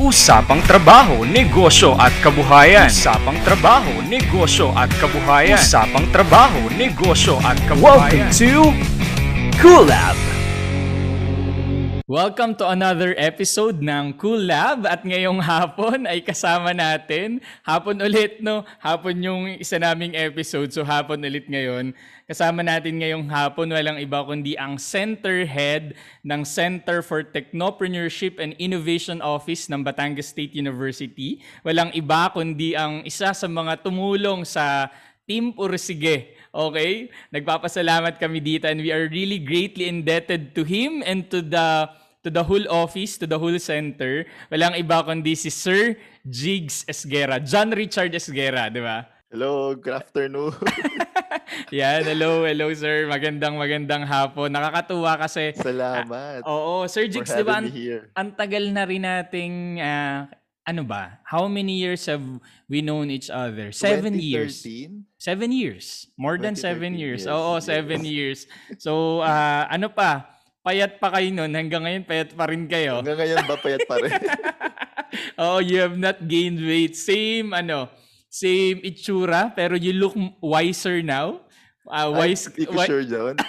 Usapang trabaho, negosyo at kabuhayan. Usapang trabaho, negosyo at kabuhayan. Usapang trabaho, negosyo at kabuhayan. Welcome to Cool Lab. Welcome to another episode ng Cool Lab at ngayong hapon ay kasama natin. Hapon ulit, no? Hapon yung isa naming episode, so hapon ulit ngayon. Kasama natin ngayong hapon, walang iba kundi ang Center Head ng Center for Technopreneurship and Innovation Office ng Batangas State University. Walang iba kundi ang isa sa mga tumulong sa Team Pursige. Okay? Nagpapasalamat kami dito and we are really greatly indebted to him and to the to the whole office, to the whole center. Walang iba kundi si Sir Jigs Esguera. John Richard Esguera, di ba? Hello, good afternoon. Yan, hello, hello sir. Magandang magandang hapon. Nakakatuwa kasi Salamat Oo, Sir Jigs, di ba? Ang, tagal na rin nating ah, ano ba? How many years have we known each other? Seven years. 2013? Seven years. More than seven 2013, years. yes, Oo, yes. seven years. So, ah, ano pa? Payat pa kayo nun. Hanggang ngayon, payat pa rin kayo. Hanggang ngayon ba payat pa rin? Oh, you have not gained weight. Same, ano, same itsura, pero you look wiser now. Ay, wise, Hindi ko sure dyan.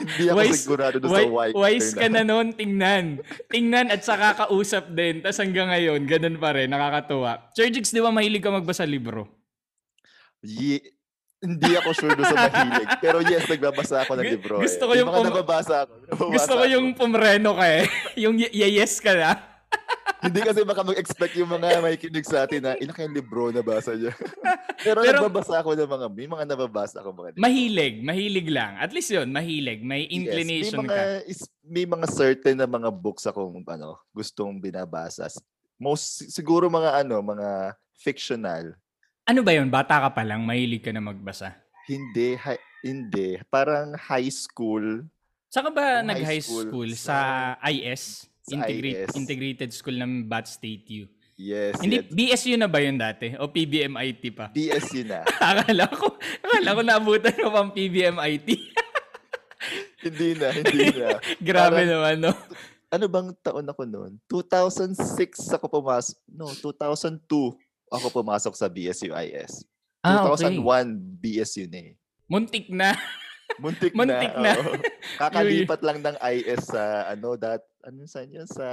Hindi ako wise, sigurado doon sa wi- white. wise ka na noon, tingnan. Tingnan at saka kausap din. Tapos hanggang ngayon, ganun pa rin. Nakakatuwa. Jigs, di ba mahilig ka magbasa libro? Ye- hindi ako sure doon sa mahilig. Pero yes, nagbabasa ako ng libro. gusto eh. ko yung mga pum- nababasa ako. nababasa Gusto ko yung pumreno ka eh. yung y- yes ka na. Hindi kasi baka mag-expect yung mga may kinig sa atin na ilang kayong libro na basa niya. Pero, Pero- nagbabasa ako ng mga, may mga nababasa ako mga libro. Mahilig. Mahilig lang. At least yun, mahilig. May inclination yes, may mga, ka. Is, may mga certain na mga books akong ano, gustong binabasa. Most siguro mga ano, mga fictional. Ano ba yun? Bata ka pa lang, mahilig ka na magbasa. Hindi, hi- hindi. Parang high school. Saan ka ba nag-high school, school? sa- Sa IS? Integrate, IS. Integrated School ng Bat State U. Yes. Hindi, yes. BSU na ba yun dati? O PBMIT pa? DSU na. akala ko, akala ko naabutan mo pang PBMIT. hindi na, hindi na. Grabe Parang- naman, no? Ano bang taon ako noon? 2006 ako pumasok. No, 2002 ako pumasok sa BSU-IS. Ah, 2001 BSU na eh. Muntik na. Muntik, Muntik na. na. oo. Kakalipat lang ng IS sa ano that ano saan yun sa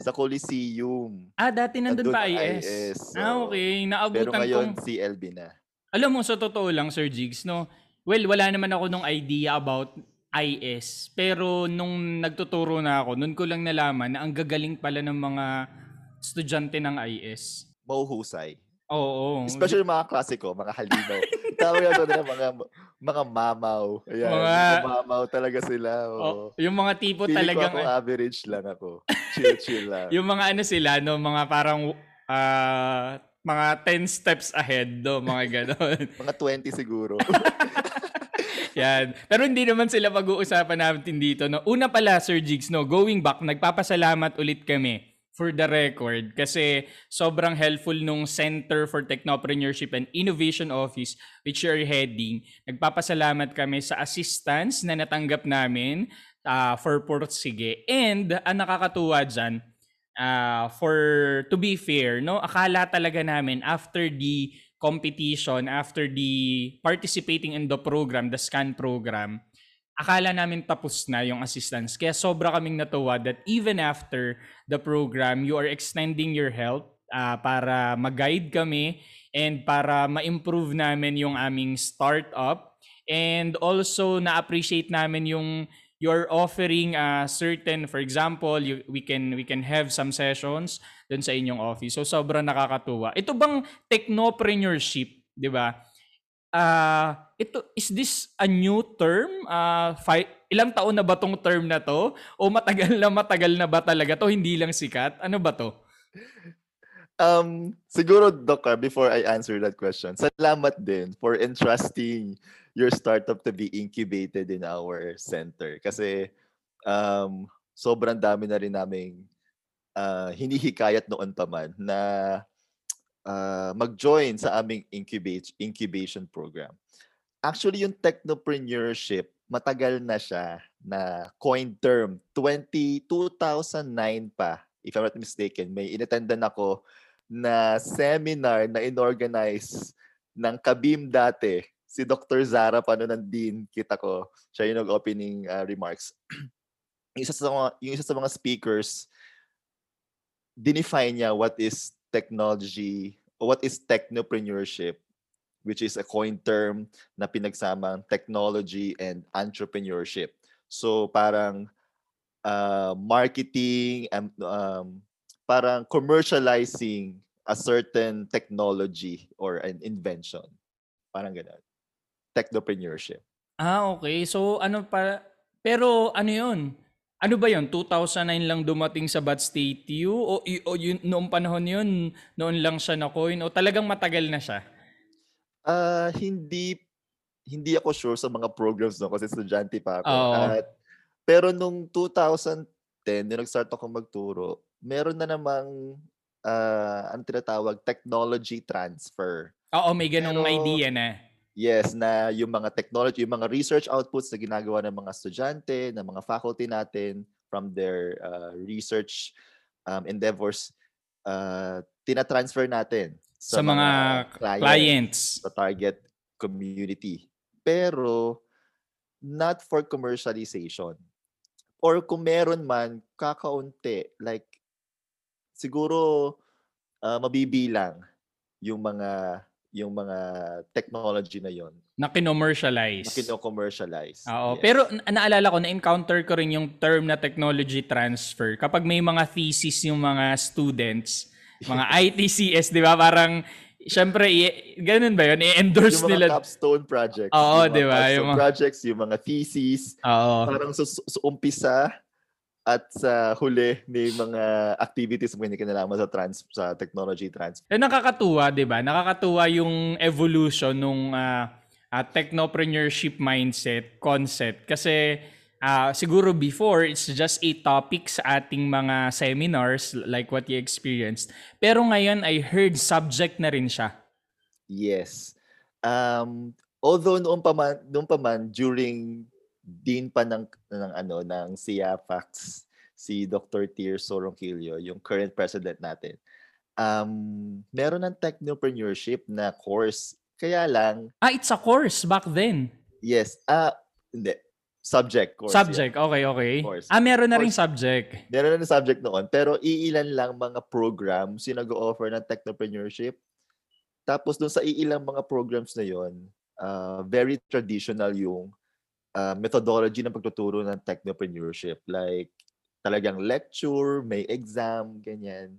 sa Coliseum. Ah, dati nandun pa IS. IS, Ah, oo. okay. Pero Naabutan ngayon kong... CLB na. Alam mo, sa totoo lang, Sir Jigs, no? Well, wala naman ako nung idea about IS. Pero nung nagtuturo na ako, nun ko lang nalaman na ang gagaling pala ng mga estudyante ng IS. Mauhusay. Oo. Especially mga klasiko, mga halinaw. Tawag na ito na mga mga mamaw. Ayan, Mga- mamaw talaga sila. Oh, Oo. yung mga tipo Feeling talagang ko ako average lang ako. Chill, chill lang. yung mga ano sila no, mga parang ah, mga 10 steps ahead do, mga ganon. Mga 20 siguro. Yan. Pero hindi naman sila pag-uusapan natin dito. No? Una pala, Sir Jigs, no, going back, nagpapasalamat ulit kami for the record kasi sobrang helpful nung Center for Technopreneurship and Innovation Office which you're heading. Nagpapasalamat kami sa assistance na natanggap namin ah, for Port Sige. And ang nakakatuwa dyan, ah, for to be fair, no, akala talaga namin after the competition, after the participating in the program, the SCAN program, akala namin tapos na yung assistance. Kaya sobra kaming natuwa that even after the program, you are extending your help ah, para mag-guide kami and para ma-improve namin yung aming startup. And also, na-appreciate namin yung you're offering a certain, for example, you, we can we can have some sessions doon sa inyong office. So sobrang nakakatuwa. Ito bang technopreneurship, 'di ba? Ah, ito is this a new term? Ah, fi- ilang taon na ba tong term na to? O matagal na matagal na ba talaga to? Hindi lang sikat. Ano ba to? Um, siguro, Doc, ah, before I answer that question, salamat din for entrusting your startup to be incubated in our center. Kasi um, sobrang dami na rin naming ah, hinihikayat noon pa man na ah, mag-join sa aming incubate, incubation program. Actually, yung technopreneurship, matagal na siya na coin term. 20, 2009 pa if I'm not mistaken, may inattendan ako na seminar na inorganize ng Kabim dati. Si Dr. Zara pa noon din kita ko. Siya yung nag-opening uh, remarks. yung, isa sa mga, yung isa sa mga speakers, define niya what is technology, what is technopreneurship, which is a coin term na pinagsamang technology and entrepreneurship. So parang uh, marketing and um, parang commercializing a certain technology or an invention. Parang ganun. Technopreneurship. Ah, okay. So ano pa pero ano 'yun? Ano ba 'yon? 2009 lang dumating sa Bat State U o, o yun, noong panahon 'yun, noon lang siya na coin o talagang matagal na siya? Uh, hindi hindi ako sure sa mga programs no kasi estudyante pa ako. Oh. At pero nung 2010, nung nag-start ako magturo, meron na namang uh, ang tinatawag technology transfer. Oo, may ganung Pero, idea na. Yes, na yung mga technology, yung mga research outputs na ginagawa ng mga estudyante, ng mga faculty natin from their uh, research um, endeavors, uh, tinatransfer natin sa, sa mga, mga clients, clients sa target community. Pero not for commercialization. Or kung meron man, kakaunti. Like, siguro uh, mabibilang yung mga yung mga technology na yon na kinommercialize. Na kino-commercialize. Oo. Yes. Pero naalala ko, na-encounter ko rin yung term na technology transfer. Kapag may mga thesis yung mga students, mga ITCS, di ba? Parang, syempre, i- ganun ba yun? I-endorse yung mga nila. capstone projects. Oo, di ba? Yung mga projects, yung mga thesis. Oo. Parang sa, sa umpisa, at sa huli may mga activities mo kinalaman sa trans sa technology transfer. Eh nakakatuwa, 'di ba? Nakakatuwa yung evolution nung uh, uh, technopreneurship mindset concept kasi uh, siguro before it's just a topic sa ating mga seminars like what you experienced. Pero ngayon I heard subject na rin siya. Yes. Um although noon pa man, noon pa man during dean pa ng ng ano ng CIAFAX si Dr. Tirso Ronquillo, yung current president natin. Um, meron ng technopreneurship na course. Kaya lang Ah, it's a course back then. Yes. Ah, uh, hindi. Subject course. Subject, yeah. okay, okay. Course. Ah, meron na ring subject. Meron na ring subject noon, pero iilan lang mga programs yung nag-offer ng technopreneurship. Tapos doon sa iilang mga programs na yon, uh, very traditional yung uh, methodology ng pagtuturo ng technopreneurship. Like, talagang lecture, may exam, ganyan.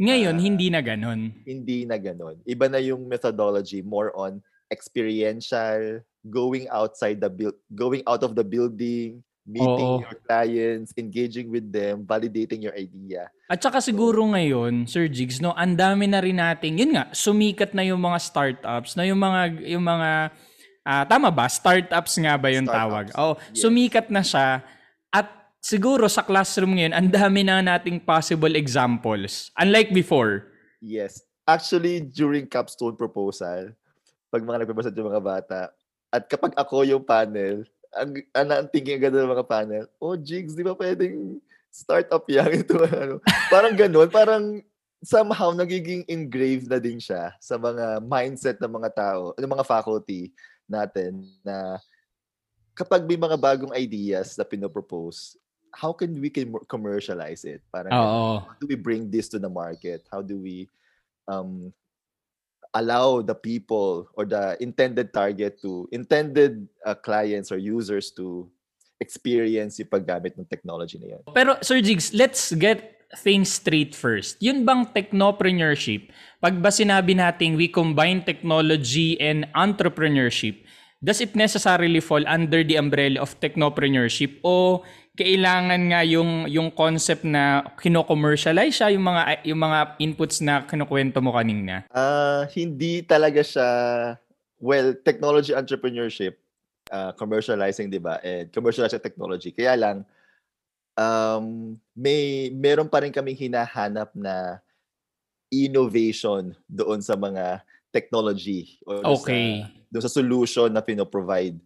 Ngayon, uh, hindi na ganon. Hindi na ganon. Iba na yung methodology, more on experiential, going outside the build, going out of the building, meeting Oo. your clients, engaging with them, validating your idea. At saka siguro so, ngayon, Sir Jigs, no, ang dami na rin nating, yun nga, sumikat na yung mga startups, na yung mga yung mga Uh, tama ba? Startups nga ba yung Startups. tawag? Oh, yes. sumikat na siya at siguro sa classroom ngayon, ang dami na nating possible examples. Unlike before. Yes. Actually, during capstone proposal, pag mga nagpapasad yung mga bata, at kapag ako yung panel, ang, ang, ang thinking agad ng mga panel, oh, Jigs, di ba pwedeng startup yan? Ito, ano. Parang ganun, parang somehow nagiging engraved na din siya sa mga mindset ng mga tao, ng mga faculty natin na kapag may mga bagong ideas na pinopropose, how can we can commercialize it? Parang oh, how do we bring this to the market? How do we um allow the people or the intended target to intended uh, clients or users to experience yung paggamit ng technology na yan. Pero Sir Jigs, let's get things straight first. Yun bang technopreneurship, pag ba sinabi nating we combine technology and entrepreneurship, does it necessarily fall under the umbrella of technopreneurship o kailangan nga yung yung concept na kino-commercialize siya yung mga yung mga inputs na kinukuwento mo kanina? Uh, hindi talaga siya well, technology entrepreneurship, uh, commercializing, 'di ba? And commercializing technology. Kaya lang um, may meron pa rin kaming hinahanap na innovation doon sa mga technology or okay. sa, doon sa solution na pino-provide.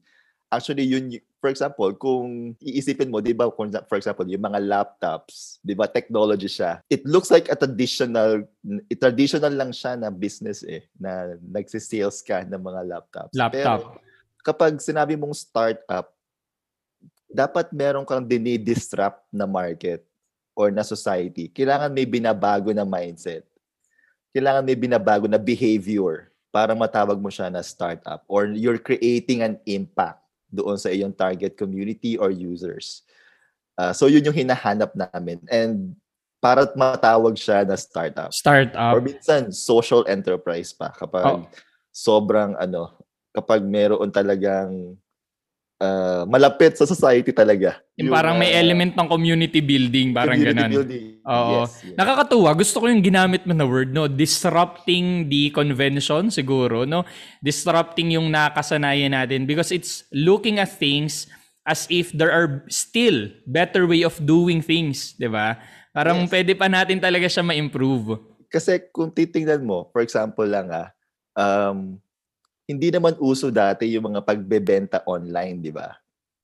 Actually, yun for example, kung iisipin mo, 'di ba, for example, yung mga laptops, 'di ba, technology siya. It looks like a traditional a traditional lang siya na business eh, na nagsi-sales ka ng mga laptops. Laptop. Pero kapag sinabi mong startup, dapat meron kang dinidisrupt na market or na society. Kailangan may binabago na mindset. Kailangan may binabago na behavior para matawag mo siya na startup or you're creating an impact doon sa iyong target community or users. Uh, so yun yung hinahanap namin. And para matawag siya na startup. Startup. Or minsan, social enterprise pa kapag Oh. sobrang ano, kapag meron talagang uh, malapit sa society talaga. Yung parang may uh, element ng community building, parang community ganun. building. Oo. Yes, yes. Nakakatuwa. Gusto ko yung ginamit mo na word, no? Disrupting the convention, siguro, no? Disrupting yung nakasanayan natin because it's looking at things as if there are still better way of doing things, di ba? Parang Yes. pwede pa natin talaga siya ma-improve. Kasi kung titingnan mo, for example lang ah, um, hindi naman uso dati yung mga pagbebenta online, di ba?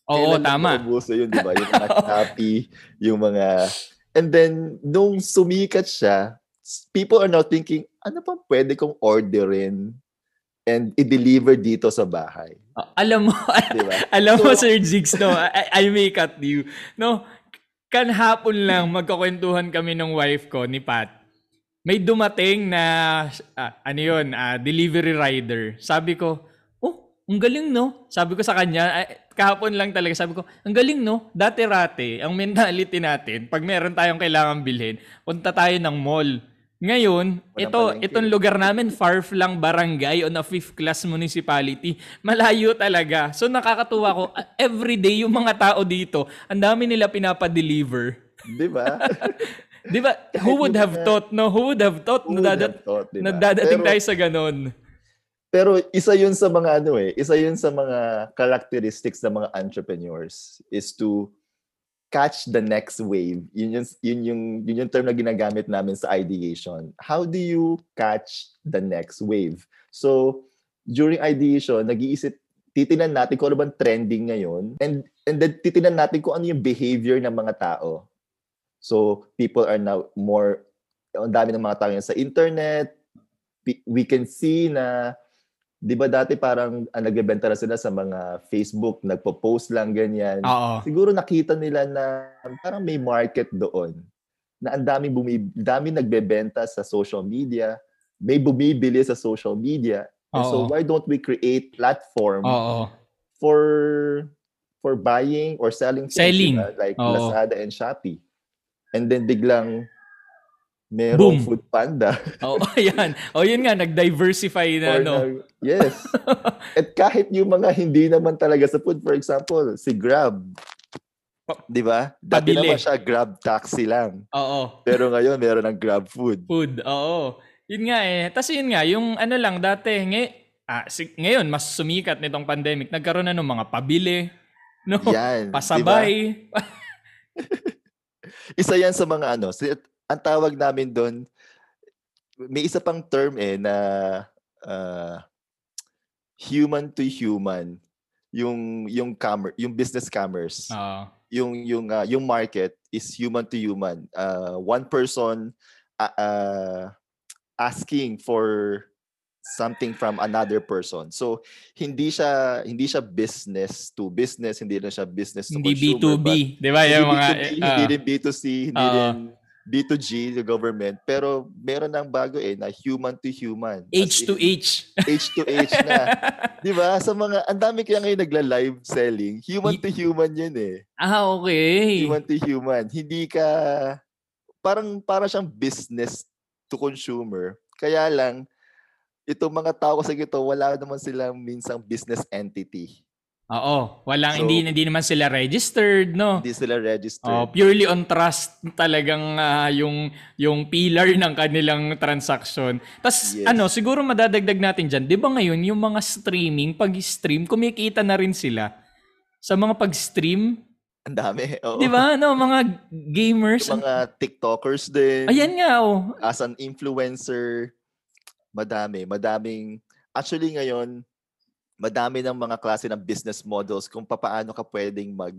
Oo, Kailan tama. Uso yun, di ba? Yung mga Shopee, yung mga... And then, nung sumikat siya, people are now thinking, ano pa pwede kong orderin and i-deliver dito sa bahay? Ah, Alam mo, Di ba? alam mo, So- Sir Jigs, no? I, I may cut you. No, kan hapon lang magkakwentuhan kami ng wife ko ni Pat. May dumating na, ah, ano yun, ah, delivery rider. Sabi ko, oh, ang galing no? Sabi ko sa kanya, ay, kahapon lang talaga, sabi ko, ang galing no? Dati-rate, ang mentality natin, pag meron tayong kailangan bilhin, punta tayo ng mall. Ngayon, Walang ito, palengke. itong lugar namin, far lang barangay on a fifth class municipality. Malayo talaga. So nakakatuwa ko, ah, everyday yung mga tao dito, ang dami nila pinapa-deliver. Di ba? Di ba? Who would have thought, no? Who would have thought na, dadat- have thought, di ba? na dadating Pero- tayo sa ganon? Pero isa yun sa mga ano eh, isa yun sa mga characteristics ng mga entrepreneurs is to catch the next wave. Yun yung, yun yung, yun yung term na ginagamit namin sa ideation. How do you catch the next wave? So, during ideation, nag-iisip, titinan natin kung ano bang trending ngayon and, and then titinan natin kung ano yung behavior ng mga tao. So, people are now more, ang dami ng mga tao sa internet, we can see na 'di ba dati parang ah, nagbebenta na sila sa mga Facebook, nagpo-post lang ganyan. Oo. Siguro nakita nila na parang may market doon. Na ang daming bumi dami nagbebenta sa social media, may bumibili sa social media. And so why don't we create platform Oo. for for buying or selling things, Selling. diba? like Oo. Lazada and Shopee. And then biglang merong Boom. food panda. Oo, ayan. O yun nga, nag-diversify na, Or no? na- yes. At kahit yung mga hindi naman talaga sa food, for example, si Grab. Di ba? Dati pabili. naman siya Grab taxi lang. Oo. Pero ngayon, meron ng Grab food. Food, oo. Yun nga eh. Tapos yun nga, yung ano lang dati, ngay ah, si- ngayon, mas sumikat nitong pandemic, nagkaroon na ng mga pabili, no? Yan. di ba? Isa yan sa mga ano. Ang tawag namin doon, may isa pang term eh na uh, human to human. Yung yung commerce, yung business commerce. Oo. yung yung uh, yung market is human to human. Uh, one person uh, uh, asking for something from another person. So hindi siya hindi siya business to business, hindi rin siya business to Hindi consumer. B2B. but Di ba? Yung mga, B2B, eh, hindi ah, rin B2C, hindi Ah. rin B2G, the government. Pero meron ng bago eh, na human to human. H to H. H to H na. Di ba? Sa mga, ang dami kaya ngayon nagla-live selling. Human to human yun eh ah, okay. human to human. Hindi ka parang para siyang business to consumer. Kaya lang itong mga tao kasi ito wala naman silang minsang business entity. Oo. Walang, So- hindi, hindi naman sila registered, no? Hindi sila registered. Oh, purely on trust talagang ah, yung yung pillar ng kanilang transaction. Tapos Yes. ano, siguro madadagdag natin diyan. 'Di ba ngayon yung mga streaming, pag-stream, kumikita na rin sila sa mga pag-stream, Ang dami. Oo. 'di ba? No, mga gamers. Yung mga TikTokers din. Ayan nga oh. As an influencer, madami. Madaming, actually ngayon, madami ng mga klase ng business models kung paano ka pwedeng mag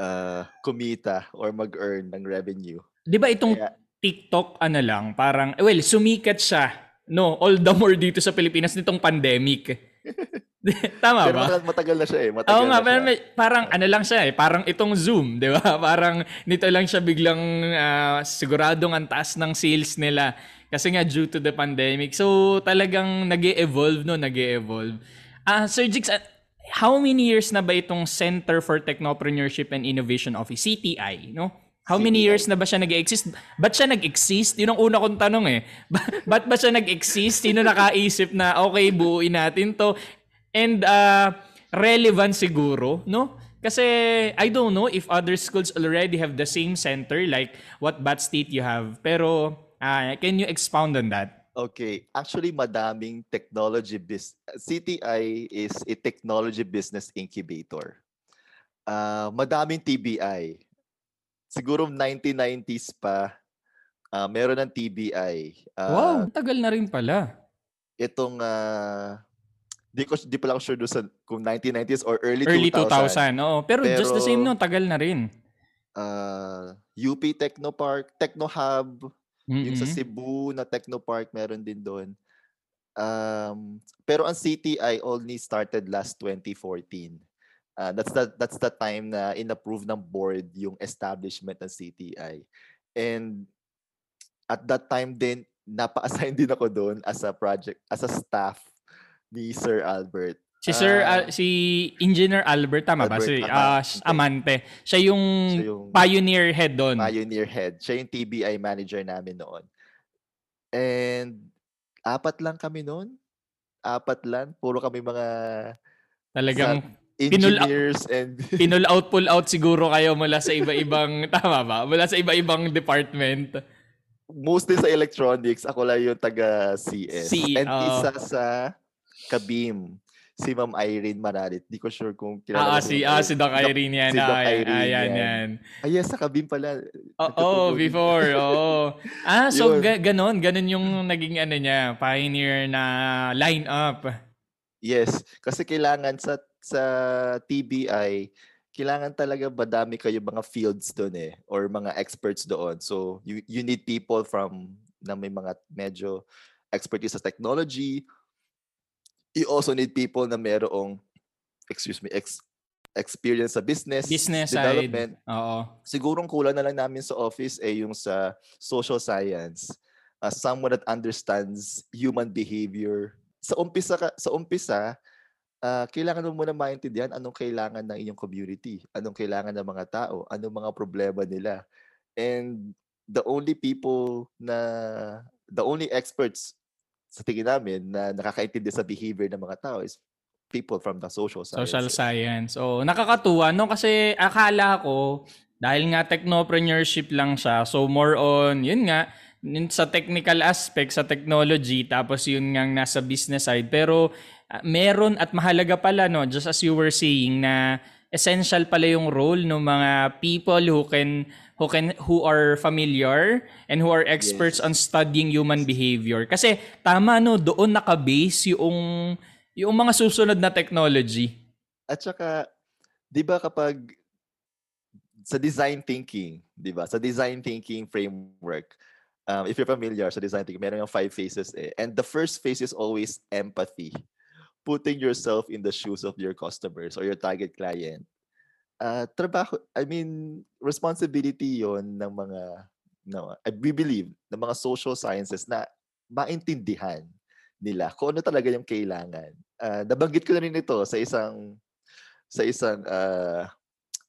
uh, kumita or mag-earn ng revenue. 'Di ba itong Kaya, TikTok ano lang, parang well, sumikat siya no, all the more dito sa Pilipinas nitong pandemic. Tama pero ba? Pero matagal na siya eh. Matagal Oo nga, pero may, parang ano lang siya eh. Parang itong Zoom, di ba? Parang nito lang siya biglang uh, siguradong ang taas ng sales nila. Kasi nga due to the pandemic. So talagang nag evolve no, nag evolve Ah, uh, Sir Jigs, uh, how many years na ba itong Center for Technopreneurship and Innovation Office, CTI, no? How many years na ba siya nag-exist? Ba't siya nag-exist? Yun ang una kong tanong eh. Ba- ba't ba siya nag-exist? Sino nakaisip na, okay, buuin natin to? And uh, relevant siguro, no? Kasi I don't know if other schools already have the same center like what Bat State you have. Pero uh, can you expound on that? Okay. Actually, madaming technology business. CTI is a technology business incubator. Uh, madaming TBI. Siguro 1990s pa, uh, meron ng TBI. Uh, wow, tagal na rin pala. Itong, uh, di, ko, di pala ako sure doon sa kung 1990s or early, early 2000. 2000. Oo. Pero, Pero just the same no, tagal na rin. Uh, UP Technopark, Techno Hub, Mm-hmm. Yung sa Cebu na Technopark, meron din doon. Um, pero ang CTI only started last 2014. Uh, that's the that's the time na inapprove ng board yung establishment ng CTI. And at that time din napa-assign din ako doon as a project as a staff ni Sir Albert. Si Sir uh, uh, si Engineer Albert tama Albert, ba si uh, Amante. Siya yung, siya yung pioneer head doon. Pioneer head. Siya yung TBI manager namin noon. And apat lang kami noon. Apat lang. Puro kami mga talagang engineers pinul, and pinul out pull out siguro kayo mula sa iba-ibang tama ba? Mula sa iba-ibang department. Mostly sa electronics, ako lang yung taga CS. C, and uh, isa sa Kabim si Ma'am Irene Maralit. Di ko sure kung kilala ah, si, ah, si Doc Irene yan. Si Doc Irene ah, yan, yan. Ah, yes, sa Kabim pala. Oo, oh, oh, before. Oo. Oh. Ah, so ga- ganon. Ganon yung naging ano niya, pioneer na line-up. Yes. Kasi kailangan sa sa TBI, kailangan talaga badami kayo mga fields doon eh or mga experts doon. So you you need people from na may mga medyo expertise sa technology you also need people na merong excuse me, ex, experience sa business, business development. Side. Oo. Sigurong kulang na lang namin sa office eh yung sa social science. Uh, someone that understands human behavior. Sa umpisa sa umpisa, uh, kailangan mo muna maintindihan anong kailangan ng inyong community, anong kailangan ng mga tao, anong mga problema nila. And the only people na the only experts sa tingin namin na nakakaintindi sa behavior ng mga tao is people from the social science. Social science. Oh, nakakatuwa no kasi akala ko dahil nga technopreneurship lang siya. So more on, yun nga, sa technical aspect, sa technology, tapos yun nga nasa business side. Pero uh, meron at mahalaga pala, no, just as you were saying, na essential pala yung role ng mga people who can who can who are familiar and who are experts yes. on studying human behavior. Kasi tama no, doon naka-base yung yung mga susunod na technology. At saka 'di ba kapag sa design thinking, 'di ba? Sa design thinking framework, um, if you're familiar sa design thinking, meron yung five phases eh. And the first phase is always empathy. Putting yourself in the shoes of your customers or your target client uh, trabaho, I mean, responsibility yon ng mga, no, I believe, ng mga social sciences na maintindihan nila kung ano talaga yung kailangan. Uh, nabanggit ko na rin ito sa isang sa isang uh,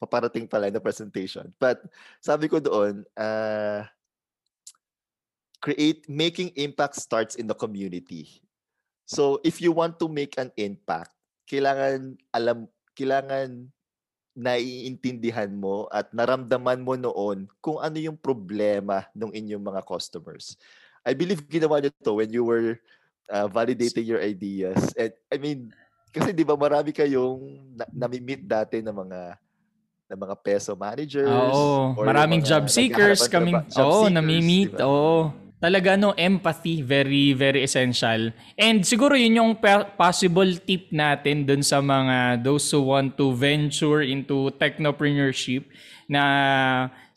paparating pala na presentation. But sabi ko doon, uh, create making impact starts in the community. So if you want to make an impact, kailangan alam kailangan naiintindihan mo at naramdaman mo noon kung ano yung problema ng inyong mga customers. I believe ginawa niyo to when you were uh, validating your ideas. And I mean, kasi 'di ba marami kayong na- nami-meet dati ng mga ng mga peso managers Oo, maraming job seekers coming. Oo, nami-meet. Diba? Oo. Talaga no empathy very very essential. And siguro yun yung possible tip natin dun sa mga those who want to venture into technopreneurship na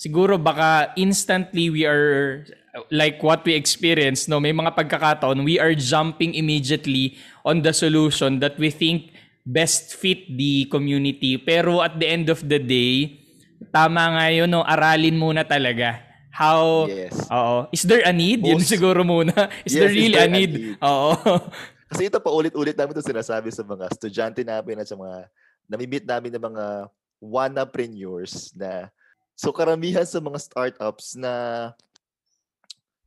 siguro baka instantly we are like what we experience no may mga pagkakataon we are jumping immediately on the solution that we think best fit the community. Pero at the end of the day tama nga yun no aralin muna talaga how Yes. Oo. Is there a need? Yun siguro muna. Is Yes, there is really there a a need? need? Oo. Kasi ito pa ulit-ulit namin ito sinasabi sa mga estudyante namin at sa mga namimit namin ng mga wannapreneurs na so karamihan sa mga startups na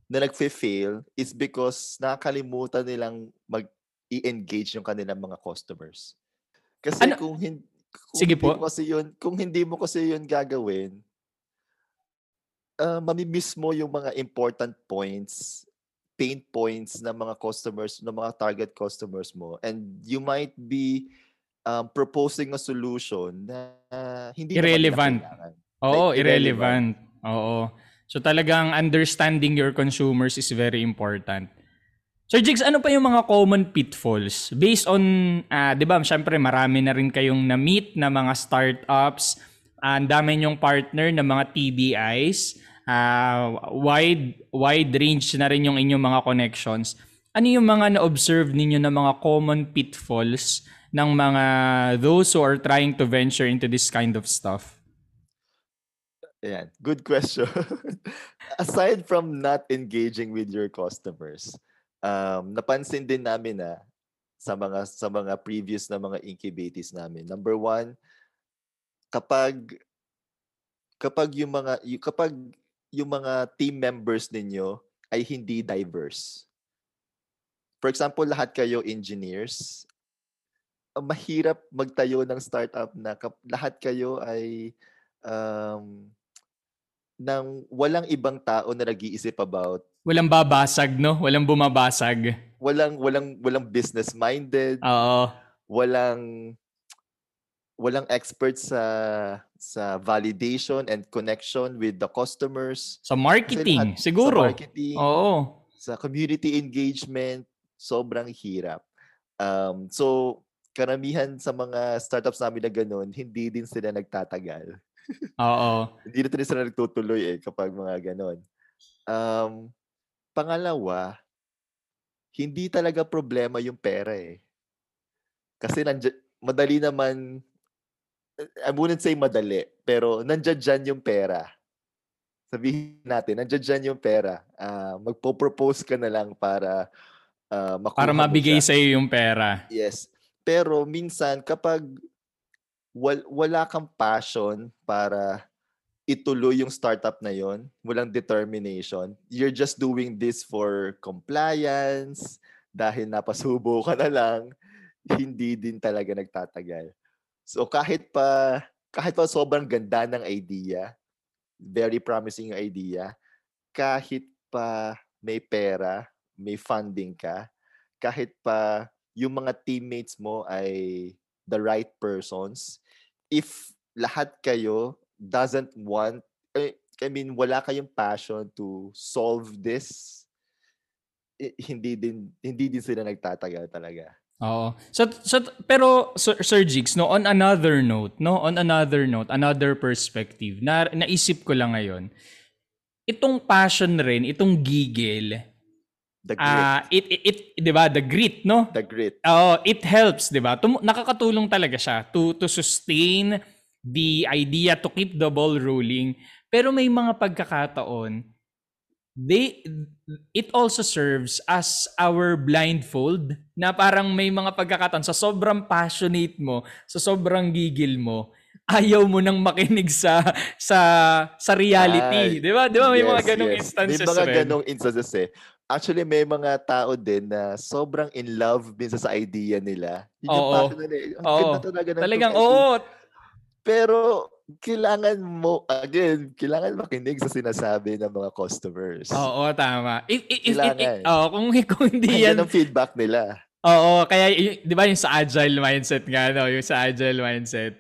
na nagfe-fail is because nakakalimutan nilang mag i-engage yung kanilang mga customers. Kasi Ano- kung hindi kung Sige hindi po. mo kasi yun, kung hindi mo kasi yun gagawin, uh, mamimiss mo yung mga important points pain points ng mga customers, ng mga target customers mo. And you might be um, proposing a solution na hindi naman nila Irrelevant. Oo, Like, irrelevant. Oo. So talagang understanding your consumers is very important. Sir Jigs, ano pa yung mga common pitfalls? Based on, ah, di ba, syempre marami na rin kayong na-meet na mga startups, ah, ang dami nyong partner na mga TBIs, ah, wide, wide range na rin yung inyong mga connections. Ano yung mga na-observe ninyo na mga common pitfalls ng mga those who are trying to venture into this kind of stuff? Ayan, good question. Aside from not engaging with your customers, um, napansin din namin na sa mga sa mga previous na mga incubatees namin. Number one, kapag kapag yung mga y- kapag yung mga team members ninyo ay hindi diverse. For example, lahat kayo engineers, ah, mahirap magtayo ng startup na kap- lahat kayo ay um, ng walang ibang tao na nag-iisip about Walang babasag, no? Walang bumabasag. walang walang walang business minded Oo. walang walang expert sa sa validation and connection with the customers Sa Kasi marketing, lahat- siguro. sa marketing Oo. sa community engagement sobrang hirap um so karamihan sa mga startups namin na ganun hindi din sila nagtatagal Oo. hindi na din sila nagtutuloy eh kapag mga ganon. Um, pangalawa, hindi talaga problema yung pera eh. Kasi nandiyan, madali naman, I wouldn't say madali, pero nandiyan dyan yung pera. Sabihin natin, nandiyan dyan yung pera. Ah, magpo-propose ka na lang para ah, makuha Para mabigay sa iyo yung pera. Yes. Pero minsan kapag wal, wala kang passion para ituloy yung startup na yon, walang determination, you're just doing this for compliance, dahil napasubo ka na lang, hindi din talaga nagtatagal. So kahit pa kahit pa sobrang ganda ng idea, very promising idea, kahit pa may pera, may funding ka, kahit pa yung mga teammates mo ay the right persons, if lahat kayo doesn't want, eh, I mean, wala kayong passion to solve this, eh, hindi din hindi din sila nagtatagal talaga. Oo. So, so pero Sir, Sir Jigs, no, on another note, no, on another note, another perspective, na naisip ko lang ngayon, itong passion rin, itong gigil, The grit. ah it, it, it 'di ba, the grit, no? the grit. Oo, it helps, 'di ba? Tum- nakakatulong talaga siya to to sustain the idea to keep the ball rolling. Pero may mga pagkakataon they it also serves as our blindfold na parang may mga pagkakataon sa sobrang passionate mo, sa sobrang gigil mo, ayaw mo nang makinig sa sa sa reality, Ay, 'di ba? 'Di ba may mga Yes, ganong yes. instances May mga rin. ganong instances eh. Actually, may mga tao din na sobrang in love minsan sa idea nila. Yun yung Oo. nila eh. Ang Oo. ganda talaga ng Talagang oo, Pero kailangan mo, again, kailangan makinig sa sinasabi ng mga customers. Oo, tama. If, if, if, if, Kailangan. oh, kung, kung hindi yan, Yan ang feedback nila. oo, kaya, y- di ba yung sa agile mindset nga, no? Yung sa agile mindset.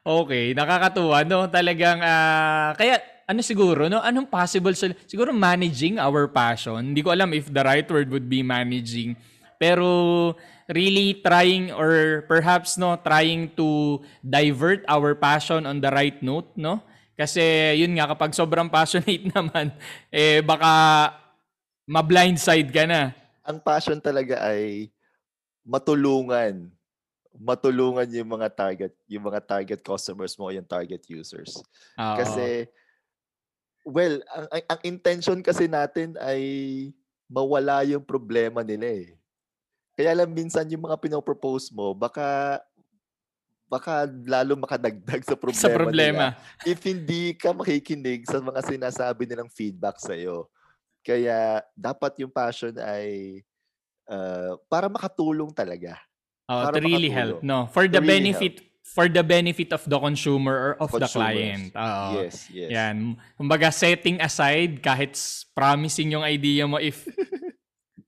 Okay, nakakatuwa, no? Talagang, ah, kaya, ano siguro, no? Anong possible sol- siguro managing our passion. Hindi ko alam if the right word would be managing. Pero really trying or perhaps no trying to divert our passion on the right note, no? Kasi yun nga kapag sobrang passionate naman eh baka ma-blindside ka na. Ang passion talaga ay matulungan matulungan yung mga target yung mga target customers mo yung target users. Oo. Kasi well, ang, ang, ang intention kasi natin ay mawala yung problema nila eh. Kaya lang minsan yung mga pinopropose mo, baka baka lalo makadagdag sa problema, sa problema. nila if hindi ka makikinig sa mga sinasabi nilang feedback sa iyo. Kaya dapat yung passion ay uh, para makatulong talaga. Oh, Para to really makatulong. help, no? For the To really benefit for the benefit of the consumer or of the Consumers. client. Oo. Yes, yes. Yan. Kumbaga, setting aside kahit promising yung idea mo if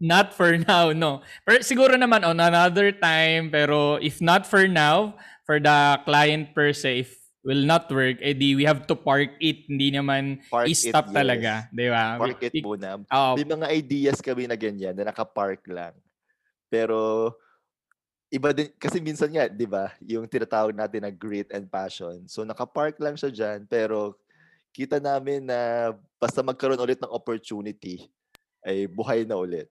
not for now, no. Pero siguro naman on another time, pero if not for now, for the client per se, if will not work, edi we have to park it. Hindi naman Park it, i-stop yes. talaga. Di ba? Park it muna. Oo. May mga ideas kami na ganyan na nakapark lang. Pero iba din kasi minsan nga, 'di ba, yung tinatawag natin na grit and passion. So nakapark lang siya diyan pero kita namin na basta magkaroon ulit ng opportunity ay buhay na ulit.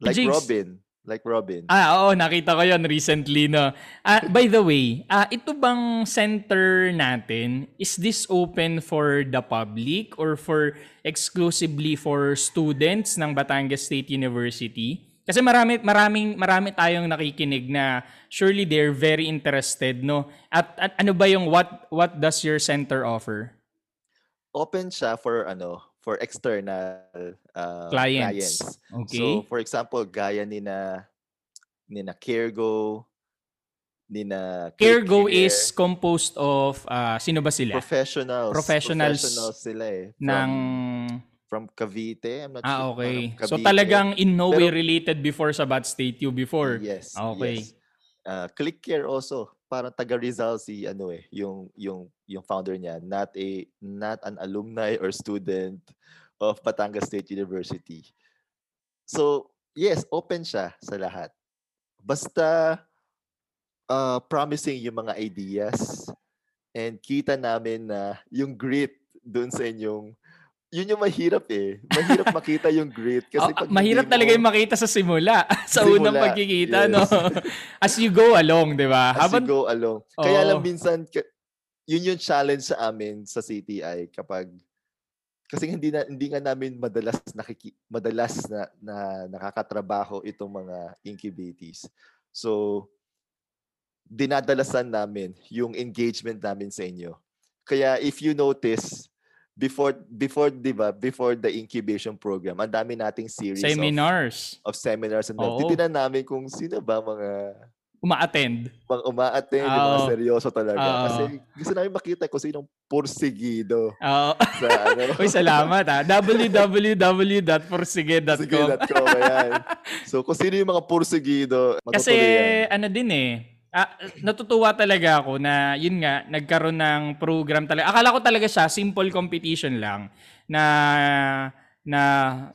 Like Jigs. Robin, like Robin. Ah, oo, nakita ko 'yon recently, no. Ah, by the way, ah ito bang center natin, is this open for the public or for exclusively for students ng Batangas State University? Kasi marami maraming marami tayong nakikinig na surely they're very interested, no. At, at ano ba yung what what does your center offer? Open siya for ano, for external uh, Clients. clients. Okay. So for example, gaya ni na ni na Carego, ni na Carego ClickCare, is composed of ah, sino ba sila? professionals. Professionals Professionals sila eh. From, ng from Cavite. I'm not Ah, sure. okay. So talagang in no way Pero- related before sa Bat State U before. Yes. Okay. Yes. Uh, ClickCare also. Parang taga Rizal si ano eh, yung yung yung founder niya, not a not an alumni or student of Batangas State University. So, yes, open siya sa lahat. Basta uh, promising yung mga ideas and kita namin na yung grit doon sa inyong yun yung mahirap eh. Mahirap makita yung grit kasi Ah, pag mahirap hindi talaga mo- yung makita sa simula. sa Simula, unang pagkikita, yes. no? As you go along, di ba? as Habang, you go along. Kaya lang minsan, yun yung challenge sa amin sa CTI kapag kasi hindi na hindi nga namin madalas nakiki, madalas na, na nakakatrabaho itong mga incubatees. So dinadalasan namin yung engagement namin sa inyo. Kaya if you notice before before 'di ba before the incubation program ang dami nating series of, seminars, of seminars and. Titignan namin kung sino ba mga uma-attend. mga umaattend, yung mga seryoso talaga. Oo. Kasi gusto namin makita kung sinong pursigido Oo. sa ano. Uy, salamat ha. www.forsige.com Sige.com, ayan. So, kung sino yung mga pursigido, Kasi yan. ano din eh, ah, natutuwa talaga ako na yun nga, nagkaroon ng program talaga. Akala ko talaga siya, simple competition lang na na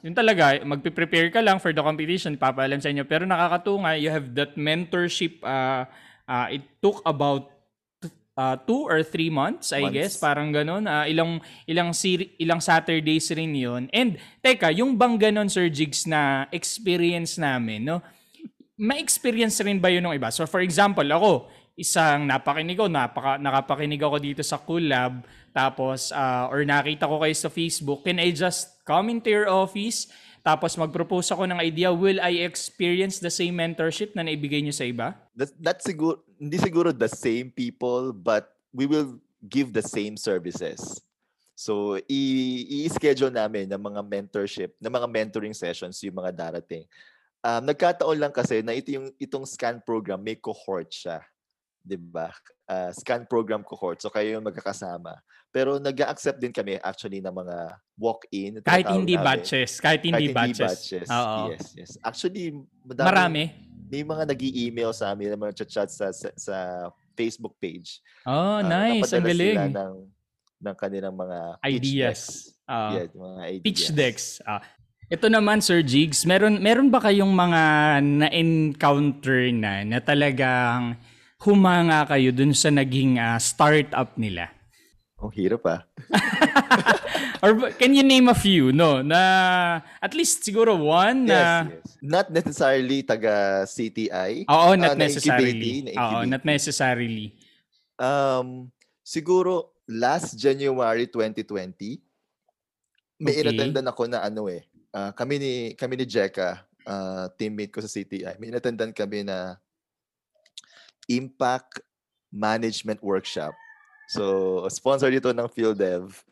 yun talaga, magpe-prepare ka lang for the competition, papaalam sa inyo. Pero nakakatunga, you have that mentorship. Uh, uh, it took about uh, two or three months, I Months. guess. Parang ganun. Uh, ilang, ilang, seri- ilang Saturdays rin yun. And, teka, yung bang ganun, Sir Jigs, na experience namin, no? Ma-experience rin ba yun ng iba? So for example, ako, isang napakinig ko, napaka, nakapakinig ako dito sa Cool Lab, tapos, uh, or nakita ko kayo sa Facebook, can I just come into your office, tapos mag-propose ako ng idea, will I experience the same mentorship na naibigay nyo sa iba? That's, that's siguro, hindi siguro the same people, but we will give the same services. So, i- i-schedule namin ng mga mentorship, ng mga mentoring sessions yung mga darating. Um, nagkataon lang kasi na ito yung, itong scan program, may cohort siya. 'di ba? Ah, scan program cohort. So, kayo yung magkakasama. Pero nag accept din kami actually ng mga walk-in. Kahit hindi namin. batches. Kahit hindi Kahit batches. Oo. Yes, yes. Actually, madami, Marami. may mga nag email sa amin, mga chat sa, sa, sa Facebook page. Oh, Ah, nice. Ang galing. Sila ng, ng kanilang mga pitch decks. Ideas. Ah. yeah, mga ideas. pitch decks. Ah. Ito naman Sir Jigs, meron meron ba kayong mga na-encounter na na talagang humanga kayo dun sa naging ah, startup nila? Ang hirap ah. Or can you name a few, no? Na at least siguro one na yes, yes. Not necessarily taga CTI. Oo, not na necessarily. Oo, not necessarily. Um, siguro last January 2020, may Okay. inattendan ako na ano eh. Ah, kami ni kami ni Jeka, ah, teammate ko sa CTI. May inattendan kami na Impact Management Workshop. So, sponsor dito ng PhilDev,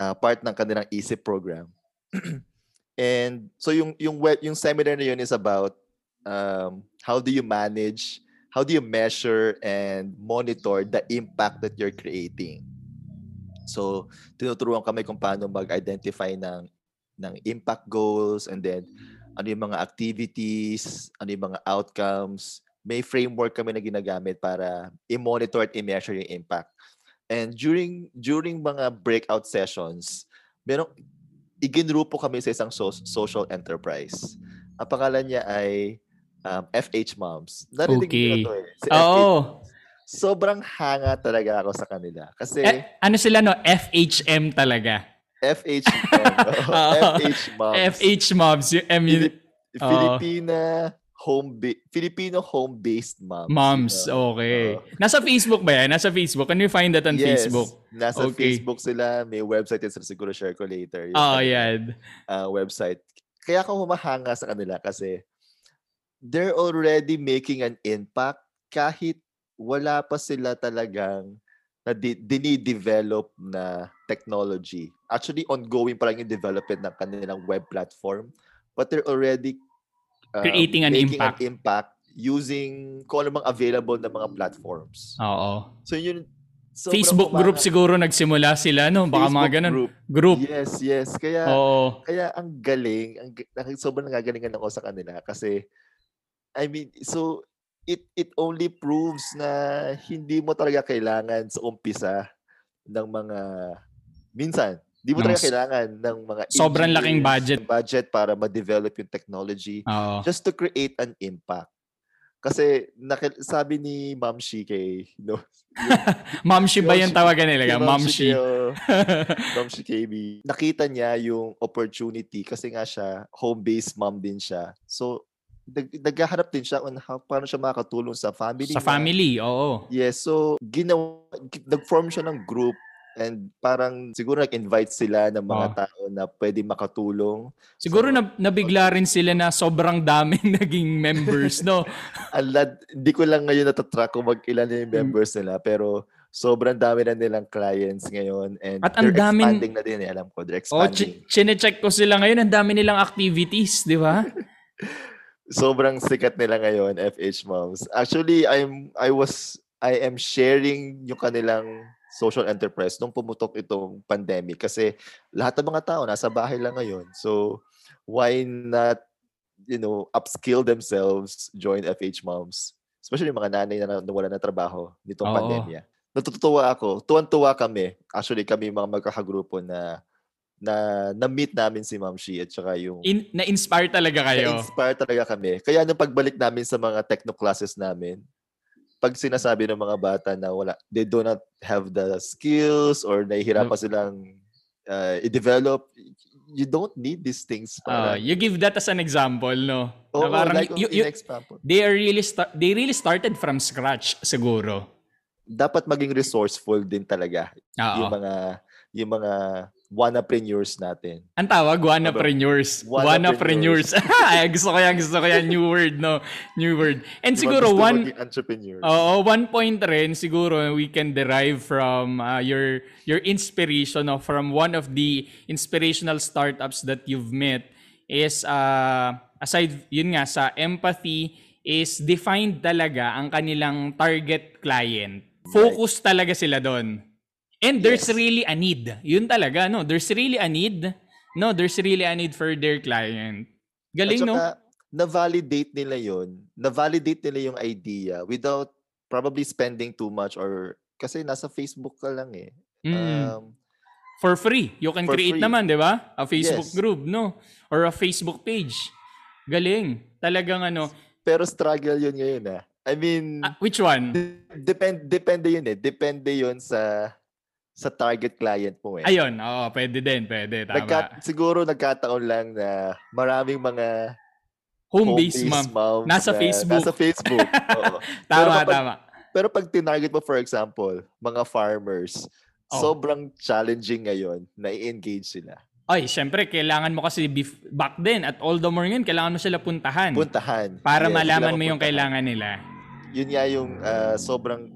ah, part ng kanilang ESIP program. And so yung yung web, yung seminar na yun is about um, how do you manage how do you measure and monitor the impact that you're creating? So, tinuturuan kami kung paano mag-identify ng ng impact goals and then ano yung mga activities, ano yung mga outcomes. May framework kami na ginagamit para i-monitor at i-measure yung impact. And during during mga breakout sessions, merong iginrupo kami sa isang so- social enterprise. Ang pangalan niya ay um, FH Moms. Narinig niyo na Okay. to eh. Si FH Oo. sobrang hanga talaga ako sa kanila. Kasi Eh, ano sila no? FHM talaga. FH, Oo. FH moms. FH mobs. Yung M Filip- Filipina home ba- Filipino home-based moms. moms. you know. Okay. Oo. Nasa Facebook ba yan? Nasa Facebook. Can you find that on Yes, Facebook? Nasa Okay. Facebook sila. May website yan. Siguro share ko later. yung Oh, kanilang, yan. uh, website. Kaya ako humahanga sa kanila kasi they're already making an impact kahit wala pa sila talagang na di- dinidevelop na technology. Actually, ongoing pa lang yung development ng kanilang web platform. But they're already uh, Creating an impact. an impact using kung ano mang available na mga platforms. Oo. So yun, sobrang Facebook group humanga- siguro nagsimula sila, no? Baka mga Facebook ganun. group. Group. Yes, yes. Kaya Oo. kaya ang galing, ang sobrang nagagalingan ako sa kanila kasi I mean, so it it only proves na hindi mo talaga kailangan sa umpisa ng mga minsan, hindi mo Ng talaga kailangan ng mga Sobrang laking budget. budget para ma-develop yung technology Oo. just to create an impact. Kasi naki- sabi ni Ma'am Shi kay no, Mamshi ba yung tawagan nila? Ma'am. Shi, Ma'am Shi KB, nakita niya yung opportunity kasi nga siya, home-based mom din siya. So, nag naghahanap din siya on how, paano siya makakatulong sa family Sa niya. family, oo. Yes, so ginawa, gi- nag-form siya ng group and parang siguro nag-invite sila ng mga Oh. tao na pwede makatulong. Siguro So, na, nabigla rin sila na sobrang daming naging members, no? Alad, hindi ko lang ngayon natatrack kung mag-ilan na yung Hmm. members nila pero sobrang dami na nilang clients ngayon and At ang they're daming- expanding na din eh, alam ko. They're expanding. ch- chinecheck ko sila ngayon. Ang dami nilang activities, di ba? sobrang sikat nila ngayon, FH Moms. Actually, I'm I was I am sharing yung kanilang social enterprise nung pumutok itong pandemic kasi lahat ng mga tao nasa bahay lang ngayon. So, why not you know, upskill themselves, join FH Moms. Especially yung mga nanay na nawala na trabaho nitong Oo. pandemya. Natutuwa ako. Tuwan-tuwa kami. Actually, kami mga magkakagrupo na na na-meet namin si Ma'am Shi at saka yung In, na-inspire talaga kayo. na-inspire talaga kami. Kaya nung pagbalik namin sa mga techno classes namin, pag sinasabi ng mga bata na wala, they do not have the skills or nahihirapan silang uh, i-develop, you don't need these things Ah, para. you give that as an example, no? Oo, parang like you- you- example. they are really sta- they really started from scratch siguro. Dapat maging resourceful din talaga Oo. yung mga yung mga wannapreneurs natin. Ang tawag, wanapreneurs. Wanapreneurs. Wanapreneurs. Ay, gusto ko yan, gusto ko yan. New word, no? New word. And siguro, one, maging entrepreneurs. Oo, one point rin siguro we can derive from uh, your your inspiration of from one of the inspirational startups that you've met is uh, aside yun nga sa empathy is defined talaga ang kanilang target client. Focus talaga sila doon. And there's Yes. really a need. Yun talaga, no? There's really a need. No, there's really a need for their client. Galing, At no? saka, na-validate nila yon na-validate nila yung idea without probably spending too much or kasi nasa Facebook ka lang eh. Mm. Um, For free. You can create free. naman, di ba? A Facebook Yes. group, no? Or a Facebook page. Galing. Talagang ano. pero struggle yun ngayon ah. I mean, Ah, which one? depend depende yun eh. Depende yun sa sa target client mo eh. Ayun, oo, pwede din, pwede, tama. Nagka, siguro nagkataon lang na maraming mga Home-based, home-based moms Nasa na- Facebook. Nasa Facebook. Oo. Tama, pero kapag- tama. Pero pag tinarget mo, for example, mga farmers, Oh. sobrang challenging ngayon na i-engage sila. Ay, syempre, kailangan mo kasi bef- back then, at all the more ngayon, kailangan mo sila puntahan. Puntahan. para Yes, malaman mo yung puntahan. kailangan nila. Yun nga yung ah, sobrang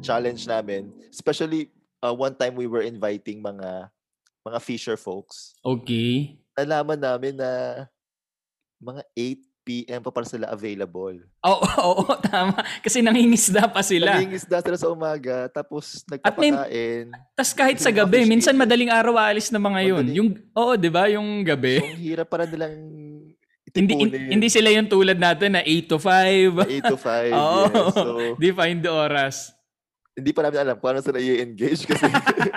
challenge namin. Especially, ah, one time we were inviting mga mga fisher folks. Okay. Nalaman namin na mga 8 p.m. pa para sila available. Oo, oo, tama. Kasi nangingisda pa sila. Nangingisda sila sa umaga, tapos nagpapakain. Tapos kahit sa gabi, minsan madaling araw aalis na mga yun. Madaling- Yung, oo, di ba? Yung gabi. So, ang hirap para nilang hindi, hindi sila yung tulad natin na 8 to 5. 8 to 5. Oo. yes. So, Define the oras. Hindi pa namin alam kung ano sila i-engage kasi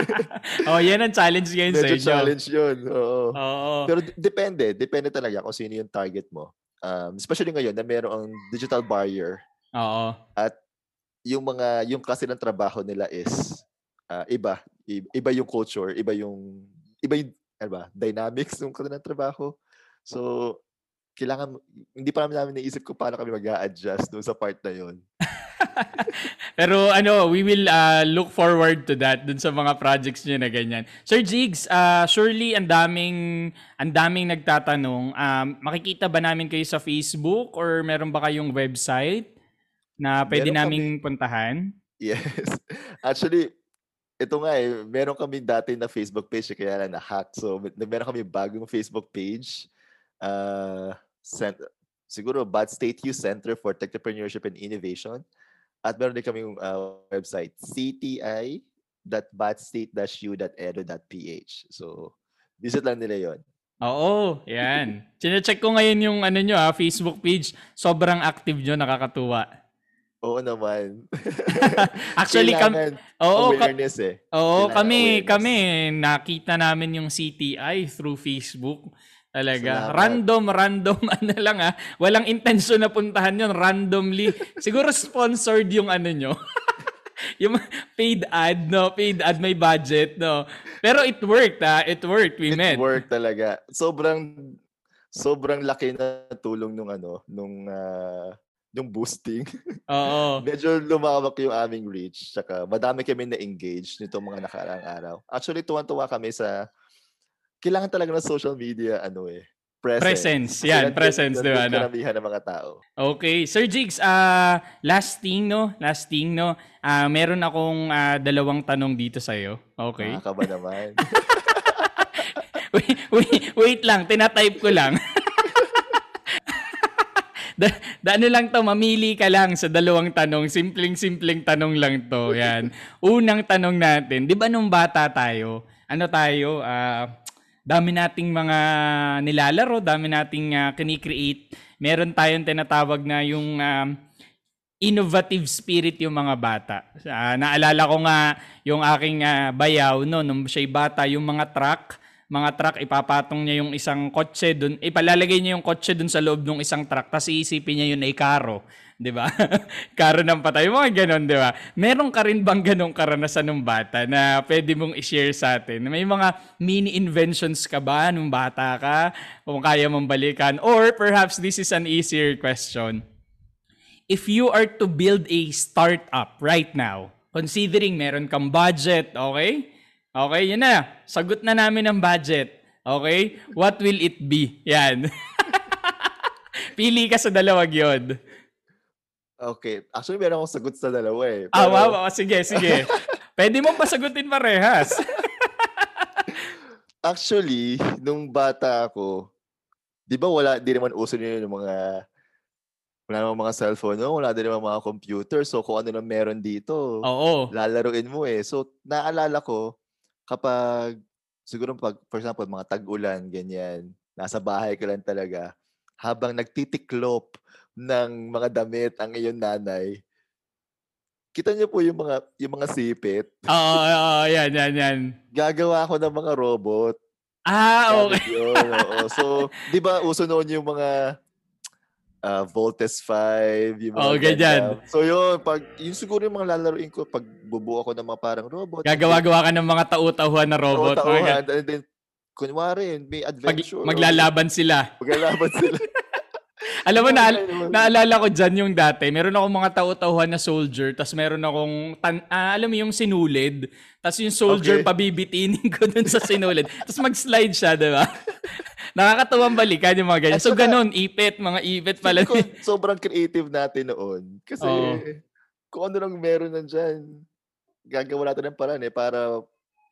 Oh, yan ang challenge ngayon sa inyo. challenge yun. Oo. Oo. Pero d- depende. Depende talaga kung sino yung target mo. Um, especially ngayon na merong digital barrier. Oo. Yung mga, yung kasi ng trabaho nila is ah, iba. Iba yung culture. Iba yung, iba yung, ano ba, dynamics ng kanilang trabaho. So, kailangan, hindi pa namin namin naisip kung paano kami mag adjust doon sa part na yun. Pero ano, we will uh, look forward to that dun sa mga projects niyo na ganyan. Sir Jigs, uh, surely ang daming ang daming nagtatanong, um, makikita ba namin kayo sa Facebook or meron ba kayong website na pwede Meron naming puntahan? Yes. Actually, ito nga eh, meron kami dati na Facebook page eh, kaya na na-hack. So, mer- meron kami bagong Facebook page. Uh, cent- siguro, Bad State Youth Center for Technopreneurship and Innovation. At meron din kaming uh, website, cti.badstate-u.edu.ph. So, visit lang nila yon. Oo, yan. Chine-check ko ngayon yung ano nyo, ah, Facebook page. Sobrang active nyo, nakakatuwa. Oo naman. Actually, kam- Kailangan oo, ka- awareness eh. Oo, Kailangan kami awareness. kami nakita namin yung CTI through Facebook. Talaga. Salamat. Random, random, ano lang ah. Walang intensyon na puntahan yun. Randomly. Siguro sponsored yung ano nyo. yung paid ad, no? Paid ad, may budget, no? Pero it worked, ah. It worked. We It met. worked talaga. Sobrang sobrang laki na tulong nung ano, nung ah, yung boosting. Oo. Medyo lumawak yung aming reach. Tsaka madami kami na-engage nitong mga nakaraang araw. Actually, tuwan-tuwa kami sa kailangan talaga ng social media, ano eh, presence. Presence. Yan, nandun- presence, di ba? nandun No? karamihan ng mga tao. Okay. Sir Jigs, ah last thing, no? Last thing, no? Ah meron akong ah, dalawang tanong dito sa'yo. Okay. Nakakaba naman. wait, wait, wait lang, tinatype ko lang. da, da, ano lang to, mamili ka lang sa dalawang tanong. Simpleng-simpleng tanong lang to. Yan. Unang tanong natin, di ba nung bata tayo, ano tayo, ah, dami nating mga nilalaro, dami nating ah, kinikreate. Meron tayong tinatawag na yung um, innovative spirit yung mga bata. Ah, naalala ko nga yung aking ah, bayaw no nung siya'y bata, yung mga truck, mga truck ipapatong niya yung isang kotse doon, ipalalagay niya yung kotse doon sa loob ng isang truck, tapos iisipin niya yun ay karo, 'di ba? karo ng patay, mga ganon, 'di ba? Meron ka rin bang ganong karanasan ng bata na pwede mong i-share sa atin? May mga mini inventions ka ba nung bata ka? Kung kaya mong balikan or perhaps this is an easier question if you are to build a startup right now, considering meron kang budget, okay? Okay, yun na. Sagot na namin ang budget. Okay? What will it be? Yan. Pili ka sa dalawang yun. Okay. Actually, meron akong sagot sa dalawa eh. Ah, Pero- wow, wow. Sige, sige. Pwede mo pasagutin parehas. Actually, nung bata ako, di ba wala, di naman uso nyo yung mga, wala namang mga cellphone, no? wala din naman mga computer. So, kung ano na meron dito, Oo. lalaruin mo eh. So, naalala ko, kapag, siguro pag, for example, mga tag-ulan, ganyan, nasa bahay ka lang talaga, habang nagtitiklop ng mga damit ang iyong nanay, kita niyo po yung mga yung mga sipit. Oo, oo, yan, yan, yan. Gagawa ako ng mga robot. Ah, okay. Yun, oo. So, 'di ba uso noon yung mga uh, Voltes 5, yung mga Oo, ganyan. Gundam. So yun, pag yung siguro yung mga lalaroin ko pag bubuo ako ng mga parang robot. Gagawa-gawa ka ng mga tau-tauhan na robot. Gan- and then kunwari, may Pag, adventure. maglalaban sila. Maglalaban sila. Alam mo, na, naalala ko dyan yung dati. Meron akong mga tau-tauhan na soldier, tapos meron akong, tan- ah, alam mo yung sinulid, tapos yung soldier Okay. pabibitinin ko dun sa sinulid. tapos mag-slide siya, di ba? Nakakatuwang balikan yung mga ganyan. At So, saka- ganun, ipit, mga ipit pala. Ko sobrang creative natin noon. Kasi Oo. kung ano lang meron nandyan, gagawa natin ng paraan eh, para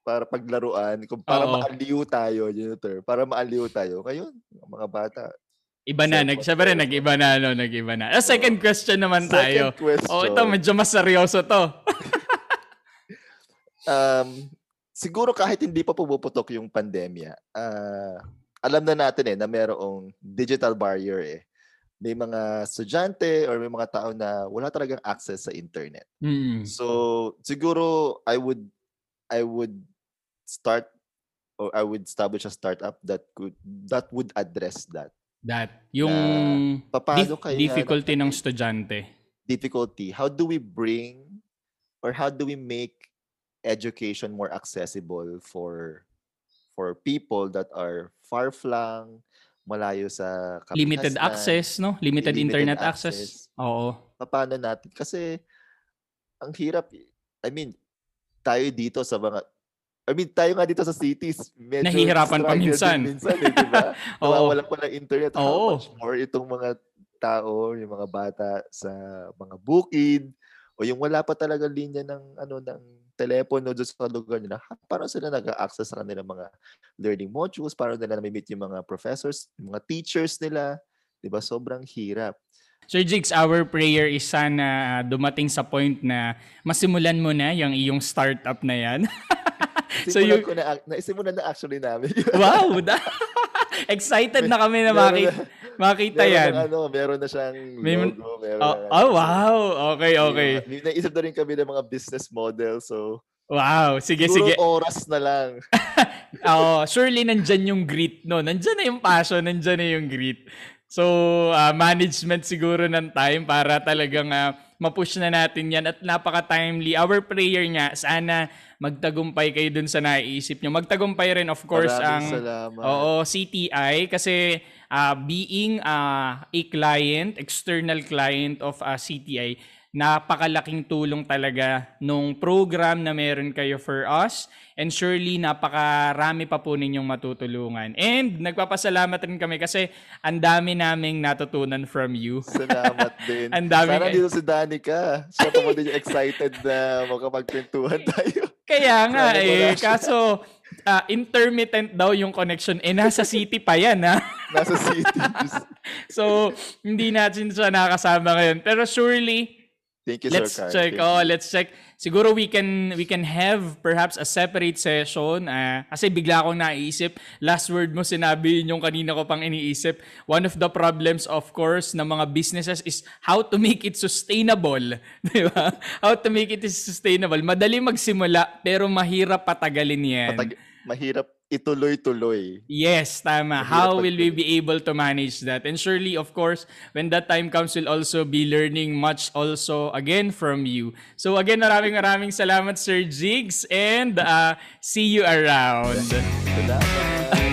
para paglaruan, kung para Oo. maaliw tayo, yun term, para maaliw tayo. Ngayon, mga bata. Iba na, nag, rin, nag-iba na, no, nag-iba na. Ah, second question naman tayo. Second question. Oh, ito, medyo mas seryoso to. um, siguro kahit hindi pa pumuputok yung pandemya, ah, alam na natin eh na merong digital barrier eh. May mga estudyante or may mga tao na wala talagang access sa internet. Hmm. So siguro I would I would start or I would establish a startup that could that would address that That, yung paano dif- kaya difficulty ng estudyante. difficulty. How do we bring or how do we make education more accessible for for people that are far flung, malayo sa Limited kapitasnan? access, no? Limited, limited internet access. access. Oo. paano natin? Kasi, ang hirap. I mean, tayo dito sa mga, I mean, tayo nga dito sa cities, medyo Nahihirapan pa minsan. minsan eh, di ba? Nawawalan pa ng internet. How Oo. much more itong mga tao, yung mga bata sa mga bukid, o yung wala pa talaga linya ng ano ng telepono doon sa lugar nila, paano sila nag-access sa kanilang mga learning modules, paano nila na-meet yung mga professors, yung mga teachers nila, 'di ba? Sobrang hirap. Sir Jigs, our prayer is sana dumating sa point na masimulan mo na yung iyong startup na yan. So you- ko na, naisimulan na actually namin. wow! Da- Excited na kami na makita, makita meron yan. ng ano, meron na siyang May- logo, meron Oh, na- oh, wow! Okay, okay. May, may naisip na rin kami ng mga business model, so Wow! Sige, siguro sige. oras na lang. Oo, surely nandyan yung grit, no? Nandyan na yung passion, nandyan na yung grit. So, ah, management siguro ng time para talagang ah, mapush na natin yan at napaka-timely. Our prayer nga, sana magtagumpay kayo dun sa naiisip nyo. Magtagumpay rin, of course, Maraming ang salamat. Oo, CTI kasi ah, being ah, a client, external client of ah, CTI, napakalaking tulong talaga nung program na meron kayo for us and surely napakarami pa po ninyong matutulungan. And nagpapasalamat rin kami kasi ang dami naming natutunan from you. Salamat din. Ang dami Sana dito si Danica. Siya pa mo din yung excited na makapagkwentuhan tayo. Kaya nga eh, kaso ah, intermittent daw yung connection. Eh, nasa city pa yan ha. Nasa city. So, hindi natin siya nakasama ngayon. Pero surely, Thank you, let's Sir Carl. check. Thank Oh, you. let's check. Siguro we can we can have perhaps a separate session. ah, kasi bigla akong naisip. Last word mo sinabi yun yung kanina ko pang iniisip. One of the problems of course ng mga businesses is how to make it sustainable, 'di ba? How to make it sustainable. Madali magsimula pero mahirap patagalin 'yan. Patag- mahirap ituloy-tuloy. Yes, tama. How will we be able to manage that? And surely, of course, when that time comes, we'll also be learning much also again from you. So again, maraming maraming salamat, Sir Jigs, and uh, see you around. Salamat.